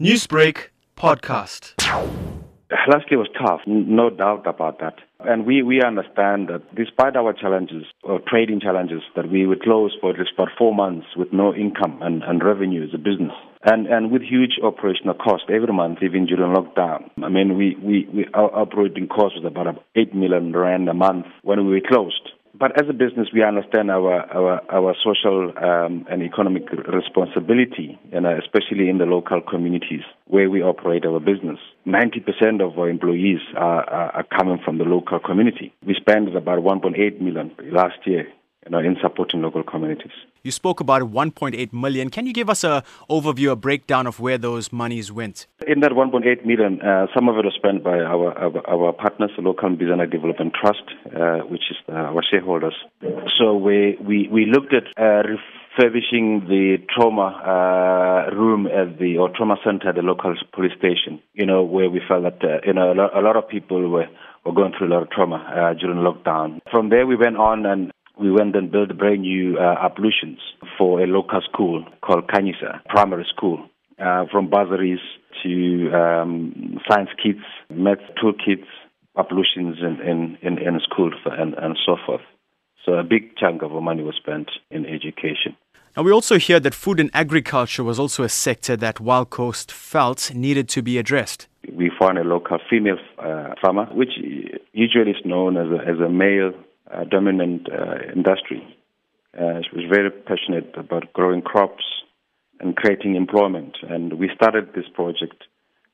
Newsbreak podcast. Last year was tough, no doubt about that. And we, we understand that despite our challenges, or trading challenges, that we were closed for just about four months with no income and, and revenue as a business. And, and with huge operational costs every month, even during lockdown. I mean, we, we, we, our operating cost was about 8 million rand a month when we were closed. But as a business, we understand our our, our social um, and economic responsibility, and especially in the local communities where we operate our business. Ninety percent of our employees are, are, are coming from the local community. We spent about 1.8 million last year you know, in supporting local communities. You spoke about 1.8 million. Can you give us a overview, a breakdown of where those monies went? In that 1.8 million, uh, some of it was spent by our our, our partners, the Local Mbizana Development Trust, uh, which is uh, our shareholders. So we we, we looked at uh, refurbishing the trauma uh, room at the or trauma center at the local police station. You know where we felt that uh, you know a lot, a lot of people were were going through a lot of trauma uh, during lockdown. From there, we went on and we went and built brand new uh, ablutions for a local school called Kanyisa Primary School, uh, from bursaries to um, science kits, math toolkits, ablutions in, in, in, in school and, and so forth. So a big chunk of our money was spent in education. Now, we also hear that food and agriculture was also a sector that Wild Coast felt needed to be addressed. We found a local female uh, farmer, which usually is known as a, as a male uh, dominant uh, industry. Uh, she was very passionate about growing crops and creating employment. And we started this project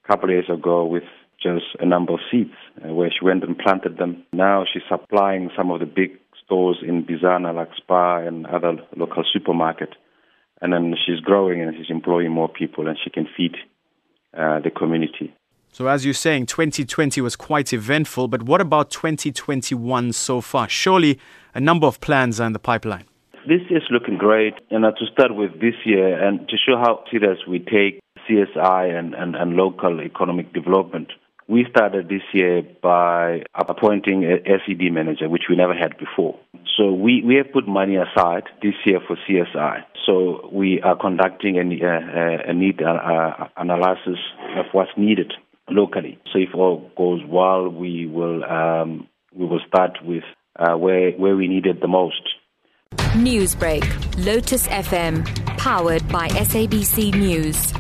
a couple of years ago with just a number of seeds uh, where she went and planted them. Now she's supplying some of the big stores in Bizana, like Spar and other local supermarket. And then she's growing and she's employing more people and she can feed uh, the community. So, as you're saying, 2020 was quite eventful, but what about 2021 so far? Surely a number of plans are in the pipeline. This is looking great. And uh, to start with this year and to show how serious we take CSI and, and, and local economic development, we started this year by appointing a SED manager, which we never had before. So we, we have put money aside this year for CSI. So we are conducting a, a, a need uh, analysis of what's needed locally. So if all goes well, we will um, we will start with uh, where where we need it the most. Newsbreak, Lotus FM, powered by SABC News.